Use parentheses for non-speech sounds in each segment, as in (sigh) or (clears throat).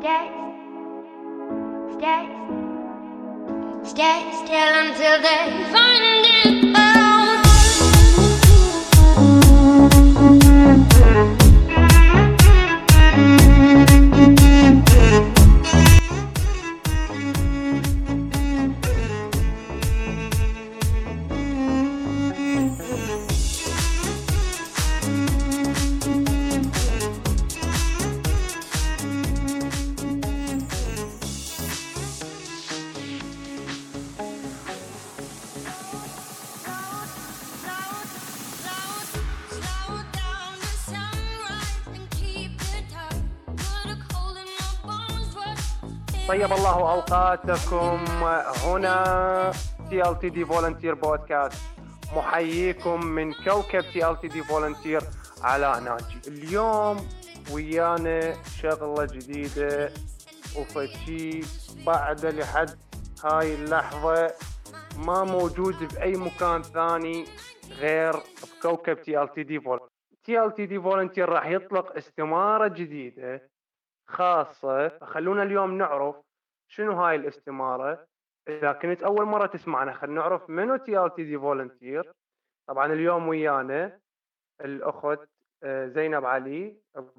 Stay, stay, stay still until they find it طيب الله أوقاتكم. هنا TLTD Volunteer Podcast محييكم من كوكب TLTD Volunteer علاء ناجي اليوم ويانا شغلة جديدة. وفشي بعد لحد هاي اللحظة ما موجود بأي مكان ثاني غير بكوكب تي ال تي دي فولنتير تي ال تي دي فولنتير راح يطلق استمارة جديدة خاصة فخلونا اليوم نعرف شنو هاي الاستمارة. إذا كنت أول مرة تسمعنا خلينا نعرف منو TLTD Volunteer طبعا اليوم ويانا الأخت آه، زينب علي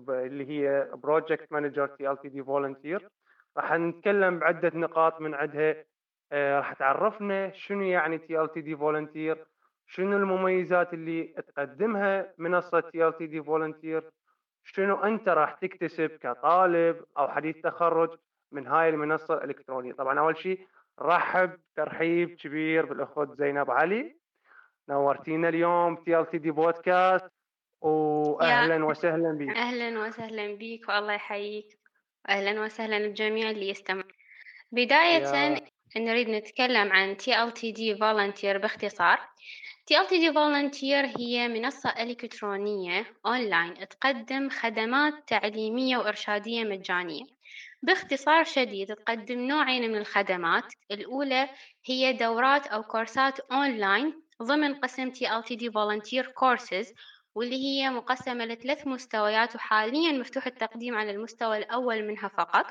اللي هي project manager TLTD Volunteer راح نتكلم بعدة نقاط من عندها. آه، راح تعرفنا شنو يعني TLTD Volunteer شنو المميزات اللي تقدمها منصة TLTD Volunteer شنو أنت راح تكتسب كطالب أو حديث تخرج من هاي المنصة الإلكترونية؟ طبعا أول شيء رحب ترحيب كبير بالأخت زينب علي. نورتينا اليوم TLTD Podcast واهلا وسهلا بك أهلا وسهلا بك والله يحييك. أهلا وسهلا الجميع اللي يستمع. بداية يا- نريد نتكلم عن TLTD Volunteer باختصار. TLTD Volunteer هي منصة إلكترونية أونلاين تقدم خدمات تعليمية وإرشادية مجانية. باختصار شديد تقدم نوعين من الخدمات. الأولى هي دورات أو كورسات أونلاين ضمن قسم TLTD Volunteer Courses واللي هي مقسمة لثلاث مستويات وحاليا مفتوح التقديم على المستوى الأول منها فقط.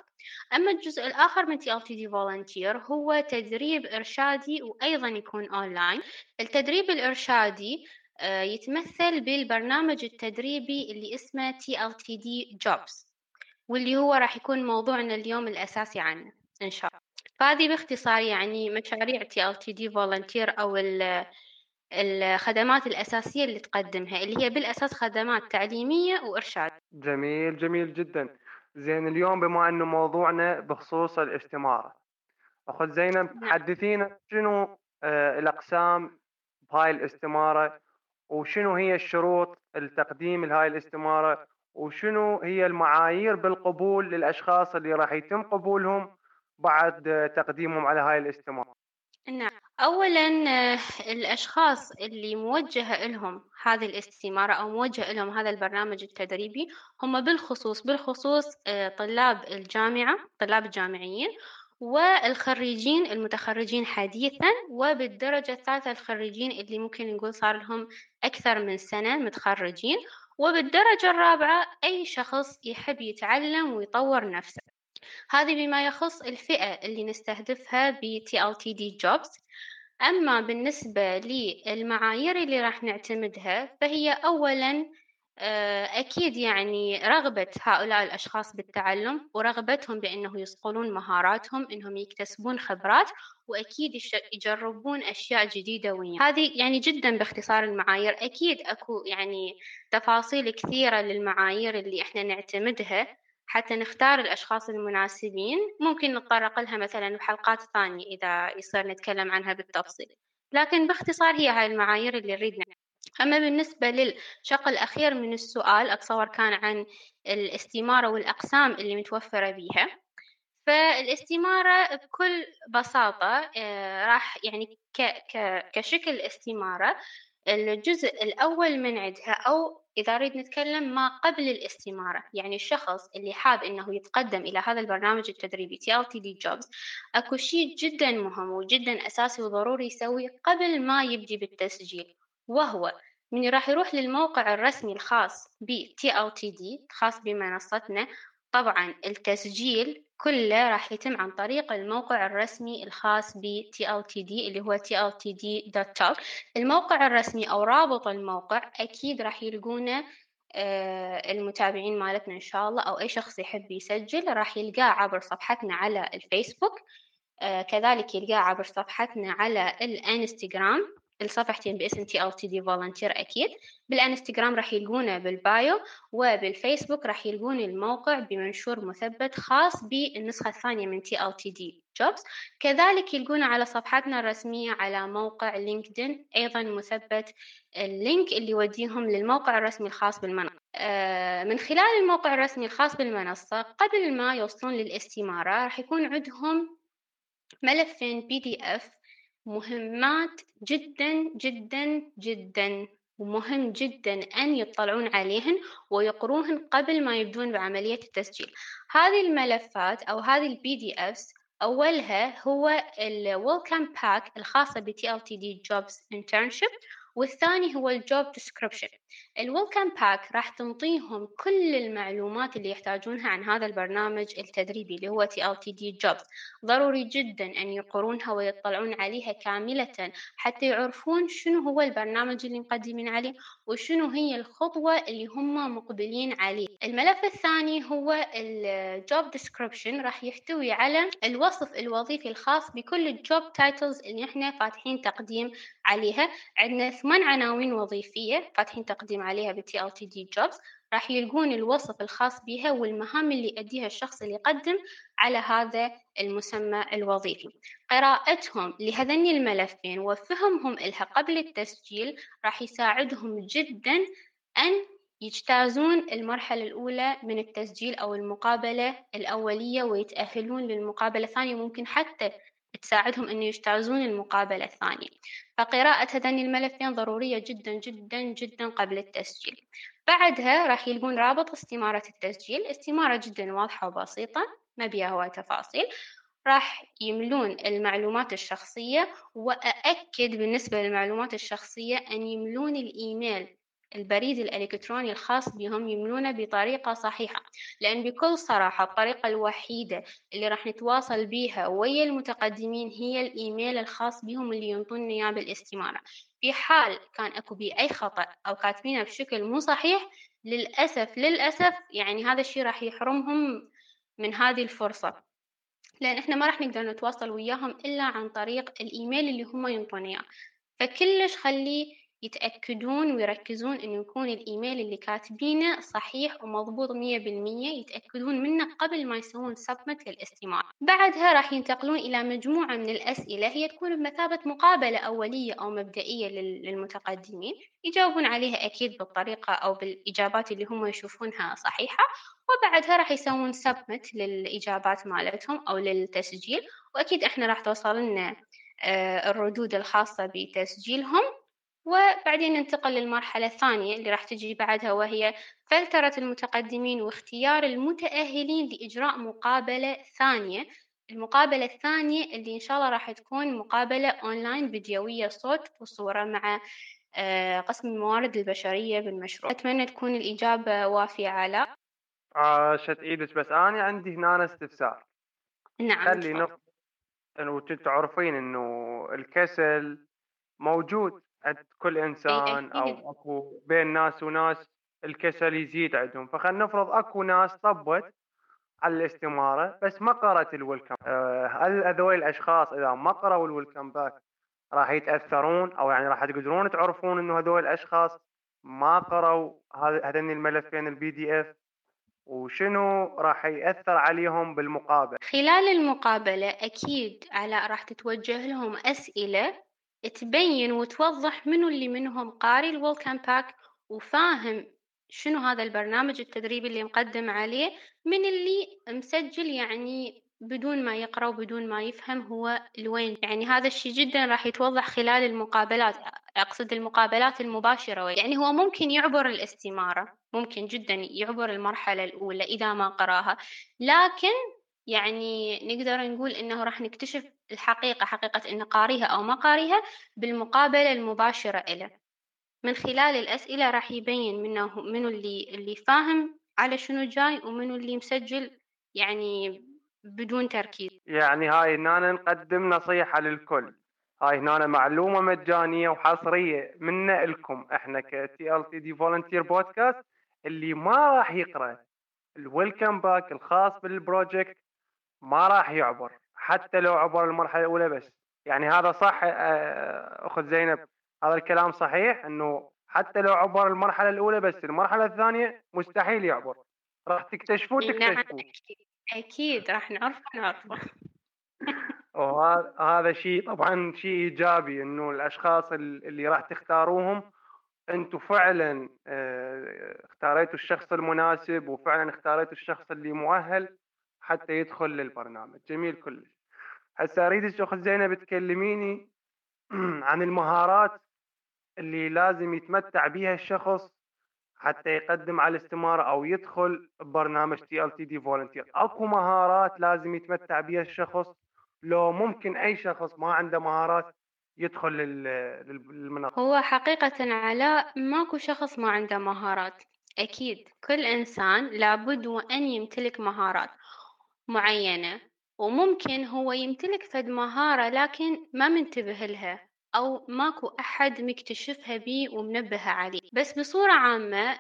أما الجزء الآخر من TLTD Volunteer هو تدريب إرشادي وأيضا يكون أونلاين. التدريب الإرشادي آه، يتمثل بالبرنامج التدريبي اللي اسمه TLTD Jobs واللي هو راح يكون موضوعنا اليوم الأساسي عنه إن شاء الله. فهذه باختصار يعني مشاريع TLTD Volunteer أو الخدمات الأساسية اللي تقدمها اللي هي بالأساس خدمات تعليمية وإرشاد. جميل جميل جدا. زين اليوم بما أنه موضوعنا بخصوص الاستمارة اخت زينب نعم. حدثينا شنو آه، الأقسام بهاي الاستمارة وشنو هي الشروط التقديم لهاي الاستمارة وشنو هي المعايير بالقبول للأشخاص اللي راح يتم قبولهم بعد تقديمهم على هاي الاستمارة؟ نعم. أولا آه، الأشخاص اللي موجهة لهم هذه الاستمارة أو موجه لهم هذا البرنامج التدريبي هم بالخصوص بالخصوص آه، طلاب الجامعة طلاب الجامعيين والخريجين المتخرجين حديثا وبالدرجة الثالثة الخريجين اللي ممكن نقول صار لهم أكثر من سنة متخرجين وبالدرجة الرابعة أي شخص يحب يتعلم ويطور نفسه. هذه بما يخص الفئة اللي نستهدفها ب TLTD Jobs. أما بالنسبة للمعايير اللي راح نعتمدها فهي أولا آه، أكيد يعني رغبة هؤلاء الأشخاص بالتعلم ورغبتهم بأنه يصقلون مهاراتهم أنهم يكتسبون خبرات وأكيد يجربون أشياء جديدة وياهم هذه يعني جدا باختصار المعايير. أكيد أكو يعني تفاصيل كثيرة للمعايير اللي إحنا نعتمدها. حتى نختار الأشخاص المناسبين ممكن نتطرق لها مثلا بحلقات ثانية إذا يصير نتكلم عنها بالتفصيل لكن باختصار هي هاي المعايير اللي نريد. أما بالنسبة للشق الأخير من السؤال أتصور كان عن الاستمارة والأقسام اللي متوفرة بيها فالاستمارة بكل بساطة آه، راح يعني كشكل استمارة الجزء الأول من عندها أو إذا أريد نتكلم ما قبل الاستمارة يعني الشخص اللي حاب إنه يتقدم إلى هذا البرنامج التدريبي TLTD Jobs أكو شيء جدا مهم وجدا أساسي وضروري يسويه قبل ما يبدي بالتسجيل وهو من راح يروح للموقع الرسمي الخاص ب TLTD خاص بمنصتنا طبعا التسجيل كله راح يتم عن طريق الموقع الرسمي الخاص ب TLTD اللي هو tltd.talk الموقع الرسمي أو رابط الموقع أكيد راح يلقونه آه، المتابعين مالتنا إن شاء الله أو أي شخص يحب يسجل راح يلقاه عبر صفحتنا على الفيسبوك آه، كذلك يلقاه عبر صفحتنا على الانستغرام. الصفحتين باسم TLTD Volunteer أكيد. بالإنستغرام راح يلقونه بال bio وبالفيسبوك راح يلقون الموقع بمنشور مثبت خاص بالنسخة الثانية من TLTD Jobs كذلك يلقونه على صفحتنا الرسمية على موقع لينكدين أيضا مثبت ال link اللي يوديهم للموقع الرسمي الخاص بالمنصة. آه، من خلال الموقع الرسمي الخاص بالمنصة قبل ما يوصلون للاستمارة راح يكون عندهم ملفين PDF مهمات جدا جدا جدا ومهم جدا أن يطلعون عليهن ويقروهن قبل ما يبدون بعملية التسجيل. هذه الملفات أو هذه ال PDFs أولها هو ال Welcome Pack الخاصة ب TLTD Jobs Internship والثاني هو ال Job Description ال Welcome Pack راح تنطيهم كل المعلومات اللي يحتاجونها عن هذا البرنامج التدريبي اللي هو TLTD Jobs. ضروري جدا أن يقرونها ويطلعون عليها كاملة حتى يعرفون شنو هو البرنامج اللي مقدمين عليه وشنو هي الخطوة اللي هم مقبلين عليه. الملف الثاني هو ال Job Description راح يحتوي على الوصف الوظيفي الخاص بكل ال job titles اللي إحنا فاتحين تقديم عليها. عندنا ثمان عناوين وظيفية فاتحين تقديم عليها ب TLTD Jobs راح يلقون الوصف الخاص بها والمهام اللي يؤديها الشخص اللي يقدم على هذا المسمى الوظيفي. قراءتهم لهذين الملفين وفهمهم إلها قبل التسجيل راح يساعدهم جدا أن يجتازون المرحلة الأولى من التسجيل أو المقابلة الأولية ويتأهلون للمقابلة الثانية ممكن حتى تساعدهم أن يجتازون المقابلة الثانية. فقراءة هذين الملفين ضرورية جدا جدا جدا قبل التسجيل. بعدها راح يلقون رابط استمارة التسجيل. استمارة جدا واضحة وبسيطة ما بيها هواي تفاصيل راح يملون المعلومات الشخصية وأأكد بالنسبة للمعلومات الشخصية أن يملون الإيميل البريد الإلكتروني الخاص بهم يملونه بطريقة صحيحة لأن بكل صراحة الطريقة الوحيدة اللي راح نتواصل بيها ويا المتقدمين هي الإيميل الخاص بهم اللي ينطون إياه بالاستمارة في حال كان أكو بيه أي خطأ أو كاتبينه بشكل مو صحيح للأسف للأسف يعني هذا الشيء راح يحرمهم من هذه الفرصة. لأن إحنا ما راح نقدر نتواصل وياهم إلا عن طريق الإيميل اللي هم ينطون إياه. فكلش خليه يتأكدون ويركزون إنه يكون الإيميل اللي كاتبينه صحيح ومضبوط مية بالمية يتأكدون منه قبل ما يسوون سبمت للاستماع. بعدها راح ينتقلون إلى مجموعة من الأسئلة هي تكون بمثابة مقابلة أولية أو مبدئية للمتقدمين. يجاوبون عليها أكيد بالطريقة أو بالإجابات اللي هم يشوفونها صحيحة وبعدها راح يسوون سبمت للإجابات مالتهم أو للتسجيل. وأكيد إحنا راح توصل لنا آه، الردود الخاصة بتسجيلهم. وبعدين ننتقل للمرحلة الثانية اللي راح تجي بعدها وهي فلترة المتقدمين واختيار المتأهلين لإجراء مقابلة ثانية؟ المقابلة الثانية اللي إن شاء الله راح تكون مقابلة أونلاين فيديوية صوت وصورة مع آه، قسم الموارد البشرية بالمشروع. أتمنى تكون الإجابة وافية علاء عاشت إيدك بس أنا عندي هنا استفسار. نعم خلي تفضل. نق... إنه تعرفين إنه الكسل موجود. عند كل إنسان أكيد. أو أكو بين ناس وناس الكسل يزيد عندهم. فخلنا نفرض أكو ناس طبت على الاستمارة بس ما قرأت الويلكم آه، هل هذول الأشخاص إذا ما قرأوا الويلكم باك راح يتأثرون أو يعني راح تقدرون تعرفون إنه هذول الأشخاص ما قرأوا هذ- هذين الملفين ال PDF وشنو راح يأثر عليهم بالمقابل؟ خلال المقابلة أكيد علاء راح تتوجه لهم أسئلة تبين وتوضح منو اللي منهم قاري ال Welcome Pack وفاهم شنو هذا البرنامج التدريبي اللي مقدم عليه من اللي مسجل يعني بدون ما يقرأ وبدون ما يفهم هو لوين يعني هذا الشيء جدا راح يتوضح خلال المقابلات أقصد المقابلات المباشرة. يعني هو ممكن يعبر الاستمارة ممكن جدا يعبر المرحلة الأولى إذا ما قرأها لكن يعني نقدر نقول إنه راح نكتشف الحقيقة حقيقة إنه قاريها أو ما قاريها بالمقابلة المباشرة إله من خلال الأسئلة راح يبين منه منو اللي اللي فاهم على شنو جاي ومنو اللي مسجل يعني بدون تركيز. يعني هاي هنا نقدم نصيحة للكل. هاي هنا معلومة مجانية وحصرية منا لكم إحنا ك TLTD Volunteer Podcast اللي ما راح يقرأ. ال Welcome Pack الخاص ب ال project ما راح يعبر حتى لو عبر المرحلة الأولى بس. يعني هذا صح آه، أخت زينب هذا الكلام صحيح أنه حتى لو عبر المرحلة الأولى بس المرحلة الثانية مستحيل يعبر. راح تكتشفوه نعم تكتشفوه أكيد أكيد راح نعرفه نعرفه (laughs) وهذا هذا شيء طبعا شيء إيجابي إنه الأشخاص ال- اللي راح تختاروهم أنتم فعلا آه، اختاريتوا الشخص المناسب وفعلا اختاريتوا الشخص اللي مؤهل. حتى يدخل للبرنامج. جميل كلش. هسه أريد اخت زينب تكلميني (clears throat) عن المهارات اللي لازم يتمتع بها الشخص حتى يقدم على الاستمارة أو يدخل ببرنامج TLTD Volunteer أكو مهارات لازم يتمتع بها الشخص. لو ممكن أي شخص ما عنده مهارات يدخل لل- لل- للمنصة هو حقيقة علاء ماكو شخص ما عنده مهارات. أكيد كل إنسان لابد وأن يمتلك مهارات. معينة وممكن هو يمتلك فد مهارة لكن ما منتبه لها أو ماكو أحد مكتشفها بيه ومنبه عليه. بس بصورة عامة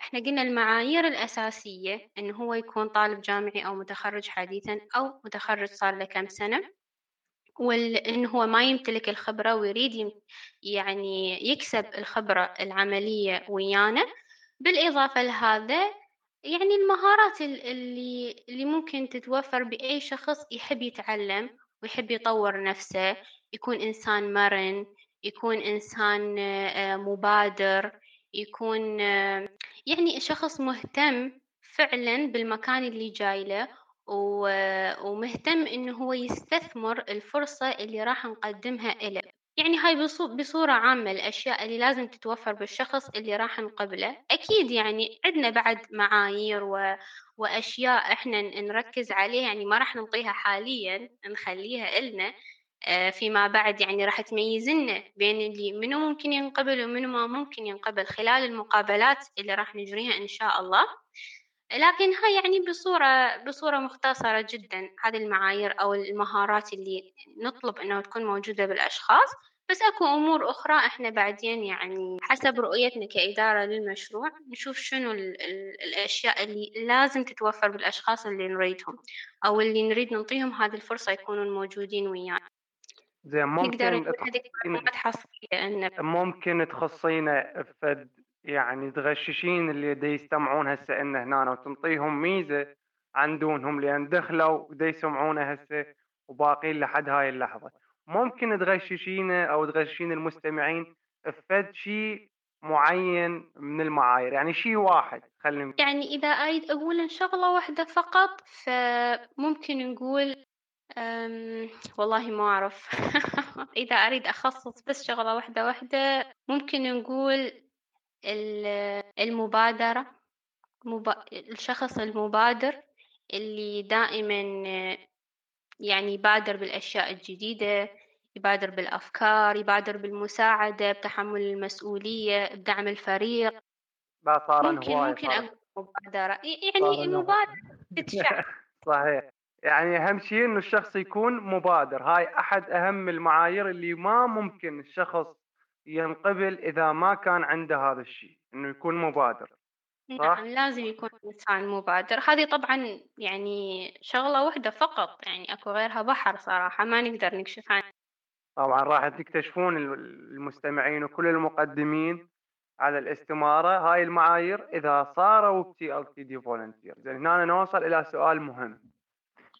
إحنا قلنا المعايير الأساسية إنه هو يكون طالب جامعي أو متخرج حديثا أو متخرج صار له كم سنة وإن هو ما يمتلك الخبرة ويريد يعني يكسب الخبرة العملية ويانا. بالإضافة لهذا يعني المهارات ال- اللي اللي ممكن تتوفر بأي شخص يحب يتعلم ويحب يطور نفسه يكون إنسان مرن يكون إنسان آه، مبادر يكون آه، يعني شخص مهتم فعلا بالمكان اللي جاي له و- ومهتم إنه هو يستثمر الفرصة اللي راح نقدمها إله يعني هاي بصو- بصورة عامة الأشياء اللي لازم تتوفر بالشخص اللي راح نقبله أكيد يعني عندنا بعد معايير و... وأشياء إحنا نركز عليها يعني ما راح نعطيها حاليا نخليها إلنا آه، فيما بعد يعني راح تميزنا بين اللي منو ممكن ينقبل ومنو ما ممكن ينقبل خلال المقابلات اللي راح نجريها إن شاء الله. لكن هاي يعني بصورة بصورة مختصرة جدا هذه المعايير أو المهارات اللي نطلب إنها تكون موجودة بالأشخاص. بس أكو أمور أخرى إحنا بعدين يعني حسب رؤيتنا كإدارة للمشروع نشوف شنو ال ال الأشياء اللي لازم تتوفر بالأشخاص اللي نريدهم أو اللي نريد نعطيهم هذه الفرصة يكونون موجودين ويانا. زين نقدر ممكن نقول هذه معلومات حصرية إن ممكن تخصينا فد يعني تغششين اللي دا يستمعون هسه إن هنا وتنطيهم ميزة عن دونهم لأن دخلوا ودا يسمعونا هسه وباقين لحد هاي اللحظة ممكن تغششينا أو تغششين المستمعين فد شيء معين من المعايير يعني شيء واحد خلينا. يعني إذا أريد أقول شغلة واحدة فقط فممكن نقول أم والله ما أعرف (laughs) إذا أريد أخصص بس شغلة واحدة واحدة ممكن نقول المبادرة مبا... الشخص المبادر اللي دائما يعني يبادر بالأشياء الجديدة يبادر بالأفكار يبادر بالمساعدة بتحمل المسؤولية بدعم الفريق. صار ممكن ممكن أقول مبادرة. يعني المبادرة (laughs) تتشعب. صحيح. يعني أهم شيء إنه الشخص يكون مبادر. هاي أحد أهم المعايير اللي ما ممكن الشخص ينقبل إذا ما كان عنده هذا الشيء إنه يكون مبادر صح؟ نعم لازم يكون إنسان مبادر. هذه طبعا يعني شغلة واحدة فقط يعني أكو غيرها بحر صراحة ما نقدر نكشف عنها طبعا راح تكتشفون ال- المستمعين وكل المقدمين على الاستمارة. هاي المعايير إذا صاروا ب TLTD Volunteer زين هنا نوصل إلى سؤال مهم.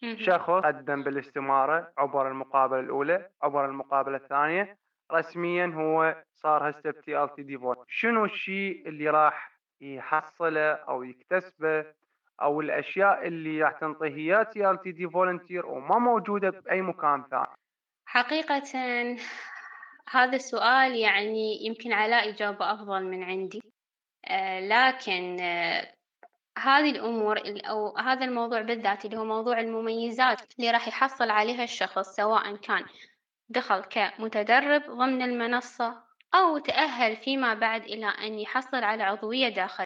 مهم. شخص قدم بالاستمارة عبر المقابلة الأولى عبر المقابلة الثانية رسميا هو صار هسه ب TLTD Volunteer شنو الشيء اللي راح يحصله أو يكتسبه أو الأشياء اللي راح تنطيه إياه TLTD Volunteer وما موجودة بأي مكان ثاني؟ حقيقة هذا السؤال يعني يمكن علاء إجابة أفضل من عندي. آه، لكن آه، هذه الأمور ال- أو هذا الموضوع بالذات اللي هو موضوع المميزات اللي راح يحصل عليها الشخص سواء كان دخل كمتدرب ضمن المنصة أو تأهل فيما بعد إلى أن يحصل على عضوية داخل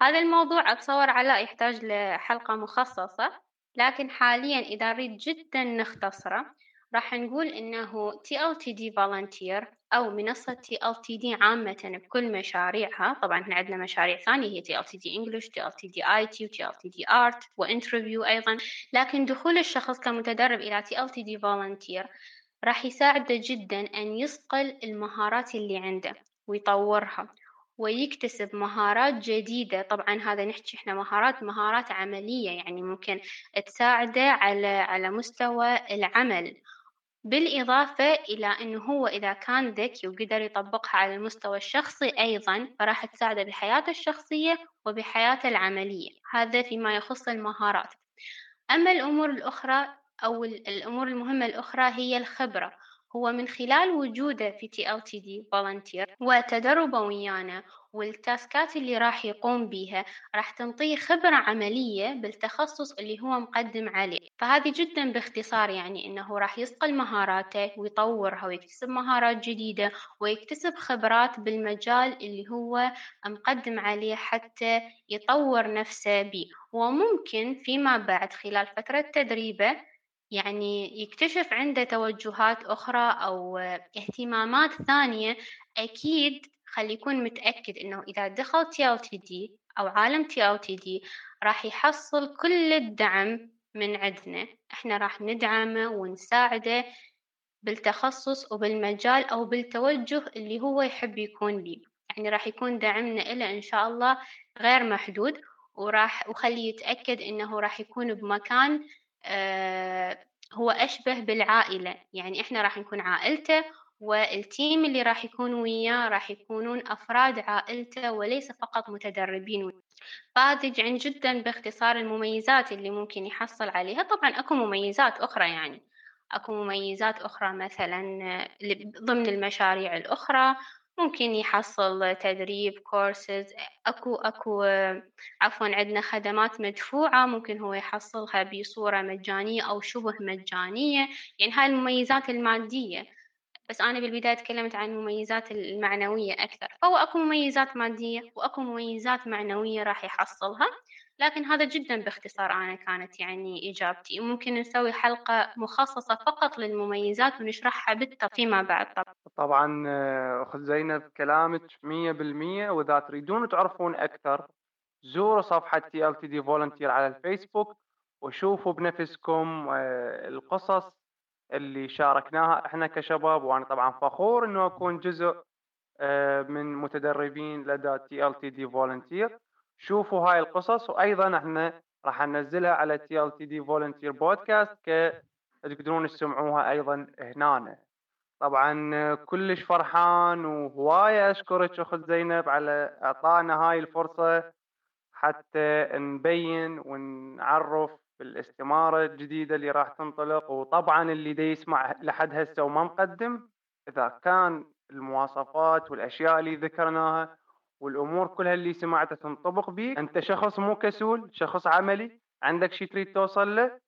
هذا الموضوع أتصور علاء يحتاج لحلقة مخصصة لكن حاليا إذا نريد جدا نختصره راح نقول إنه TLTD Volunteer أو منصة TLTD عامة بكل مشاريعها. طبعا إحنا عندنا مشاريع ثانية هي TLTD English TLTD IT TLTD Art وانترفيو أيضا. لكن دخول الشخص كمتدرب إلى TLTD Volunteer راح يساعده جدا أن يصقل المهارات اللي عنده ويطورها ويكتسب مهارات جديدة. طبعا هذا نحكي إحنا مهارات مهارات عملية يعني ممكن تساعده على على مستوى العمل بالإضافة إلى أنه هو إذا كان ذكي وقدر يطبقها على المستوى الشخصي أيضا فراح تساعده بحياته الشخصية وبحياته العملية. هذا فيما يخص المهارات. أما الأمور الأخرى أو الأمور المهمة الأخرى هي الخبرة. هو من خلال وجوده في TLTD Volunteer وتدربه ويانا والتاسكات اللي راح يقوم بيها راح تنطيه خبرة عملية بالتخصص اللي هو مقدم عليه. فهذه جدا باختصار يعني إنه راح يصقل مهاراته ويطورها ويكتسب مهارات جديدة ويكتسب خبرات بالمجال اللي هو مقدم عليه حتى يطور نفسه بيه. وممكن فيما بعد خلال فترة تدريبه يعني يكتشف عنده توجهات أخرى أو اهتمامات ثانية أكيد خلي يكون متأكد إنه إذا دخل TLTD أو عالم TLTD راح يحصل كل الدعم من عندنا. إحنا راح ندعمه ونساعده بالتخصص وبالمجال أو بالتوجه اللي هو يحب يكون بيه. يعني راح يكون دعمنا إله إن شاء الله غير محدود وراح وخليه يتأكد إنه راح يكون بمكان آه هو أشبه بالعائلة يعني إحنا راح نكون عائلته والتيم اللي راح يكون وياه راح يكونون أفراد عائلته وليس فقط متدربين فهذا عن جدا باختصار المميزات اللي ممكن يحصل عليها. طبعا أكو مميزات أخرى يعني أكو مميزات أخرى مثلا ضمن المشاريع الأخرى ممكن يحصل تدريب كورسز أكو أكو عفوا عندنا خدمات مدفوعة ممكن هو يحصلها بصورة مجانية أو شبه مجانية. يعني هاي المميزات المادية. بس أنا بالبداية تكلمت عن المميزات المعنوية أكثر. فهو أكو مميزات مادية وأكو مميزات معنوية راح يحصلها. لكن هذا جدا باختصار أنا كانت يعني إجابتي. ممكن نسوي حلقة مخصصة فقط للمميزات ونشرحها بالتفصيل فيما بعد. طبعا طبعا أخت زينب كلامك مية بالمية وإذا تريدون تعرفون أكثر زوروا صفحة TLTD Volunteer على الفيسبوك وشوفوا بنفسكم القصص اللي شاركناها إحنا كشباب. وأنا طبعا فخور إنه أكون جزء من متدربين لدى TLTD Volunteer. شوفوا هاي القصص وأيضا إحنا راح ننزلها على TLTD Volunteer بودكاست ك تقدرون تسمعوها أيضا هنا طبعا كلش فرحان وهواية أشكرك أخت زينب على أعطانا هاي الفرصة حتى نبين ونعرف بالاستمارة الجديدة اللي راح تنطلق وطبعا اللي دا يسمع لحد هسه وما مقدم إذا كان المواصفات والأشياء اللي ذكرناها والأمور كلها اللي سمعتها تنطبق بيك. أنت شخص مو كسول شخص عملي عندك شي تريد توصل له؟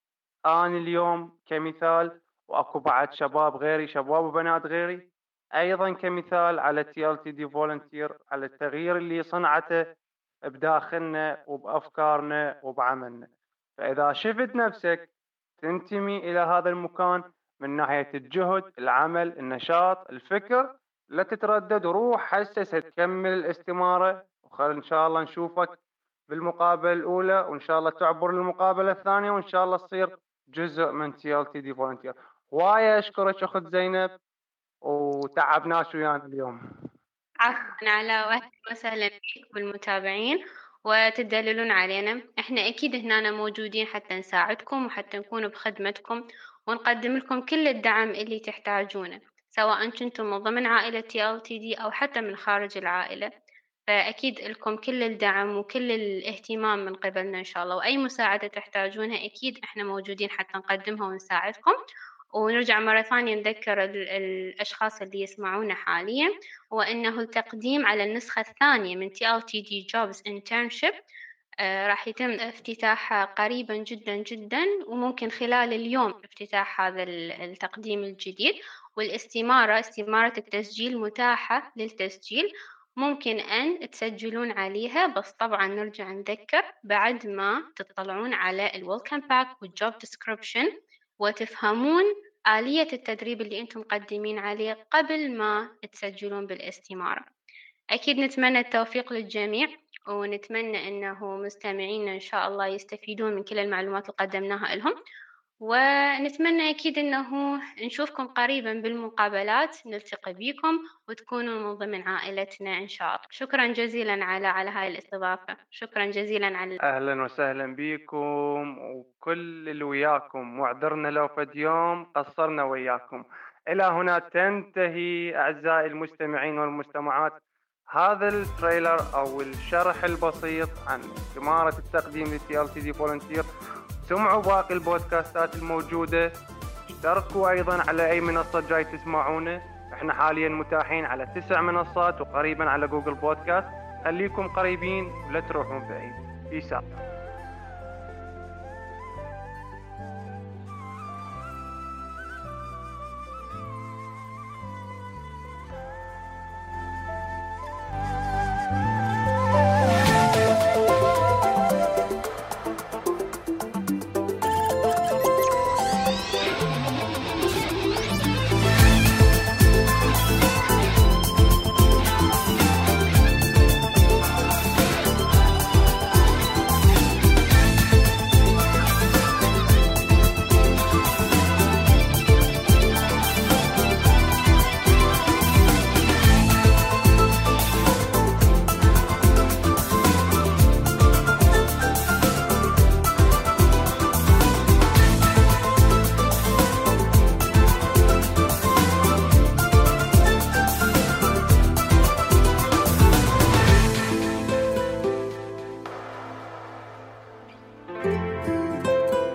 أنا اليوم كمثال وأكو بعد شباب غيري شباب وبنات غيري. أيضا كمثال على TLTD Volunteer على التغيير اللي صنعته بداخلنا وبأفكارنا وبعملنا. فإذا شفت نفسك تنتمي إلى هذا المكان من ناحية الجهد العمل النشاط الفكر لا تتردد وروح هسه تكمل الاستمارة وخل إن شاء الله نشوفك بالمقابلة الأولى وإن شاء الله تعبر للمقابلة الثانية وإن شاء الله تصير جزء من TLTD Volunteer. وايد أشكرك أخت زينب وتعبناج ويانا اليوم. عفوا علاء أهلا وسهلا بك بالمتابعين وتدللون علينا. إحنا أكيد هنا موجودين حتى نساعدكم وحتى نكون بخدمتكم ونقدم لكم كل الدعم اللي تحتاجونه. سواء كنتم من ضمن عائلة تي أو حتى من خارج العائلة فأكيد لكم كل الدعم وكل الاهتمام من قبلنا إن شاء الله. وأي مساعدة تحتاجونها أكيد إحنا موجودين حتى نقدمها ونساعدكم. ونرجع مرة ثانية نذكر الأشخاص اللي يسمعونا حاليا. وأنه التقديم على النسخة الثانية من TLTD Jobs Internship آه راح يتم افتتاحها قريبا جدا جدا وممكن خلال اليوم افتتاح هذا التقديم الجديد. والاستمارة استمارة التسجيل متاحة للتسجيل ممكن أن تسجلون عليها بس طبعا نرجع نذكر بعد ما تطلعون على ال Welcome Pack وال Job Description وتفهمون آلية التدريب اللي أنتم مقدمين عليه قبل ما تسجلون بالاستمارة. أكيد نتمنى التوفيق للجميع ونتمنى أنه مستمعينا إن شاء الله يستفيدون من كل المعلومات اللي قدمناها لهم. ونتمنى أكيد أنه نشوفكم قريبا بالمقابلات نلتقي بكم وتكونوا من ضمن عائلتنا إن شاء الله. شكرا جزيلا علاء على هاي الاستضافة. شكرا جزيلا علاء أهلا وسهلا بكم وكل اللي وياكم واعذرنا لو فد يوم قصرنا وياكم. إلى هنا تنتهي أعزائي المستمعين والمستمعات هذا ال trailer أو الشرح البسيط عن استمارة التقديم لل TLTD Volunteer. سمعوا باقي البودكاستات الموجودة. اشتركوا أيضا على أي منصة جاي تسمعونه إحنا حاليا متاحين على تسع منصات وقريبا على Google Podcast خليكم قريبين ولا تروحون بعيد. Peace out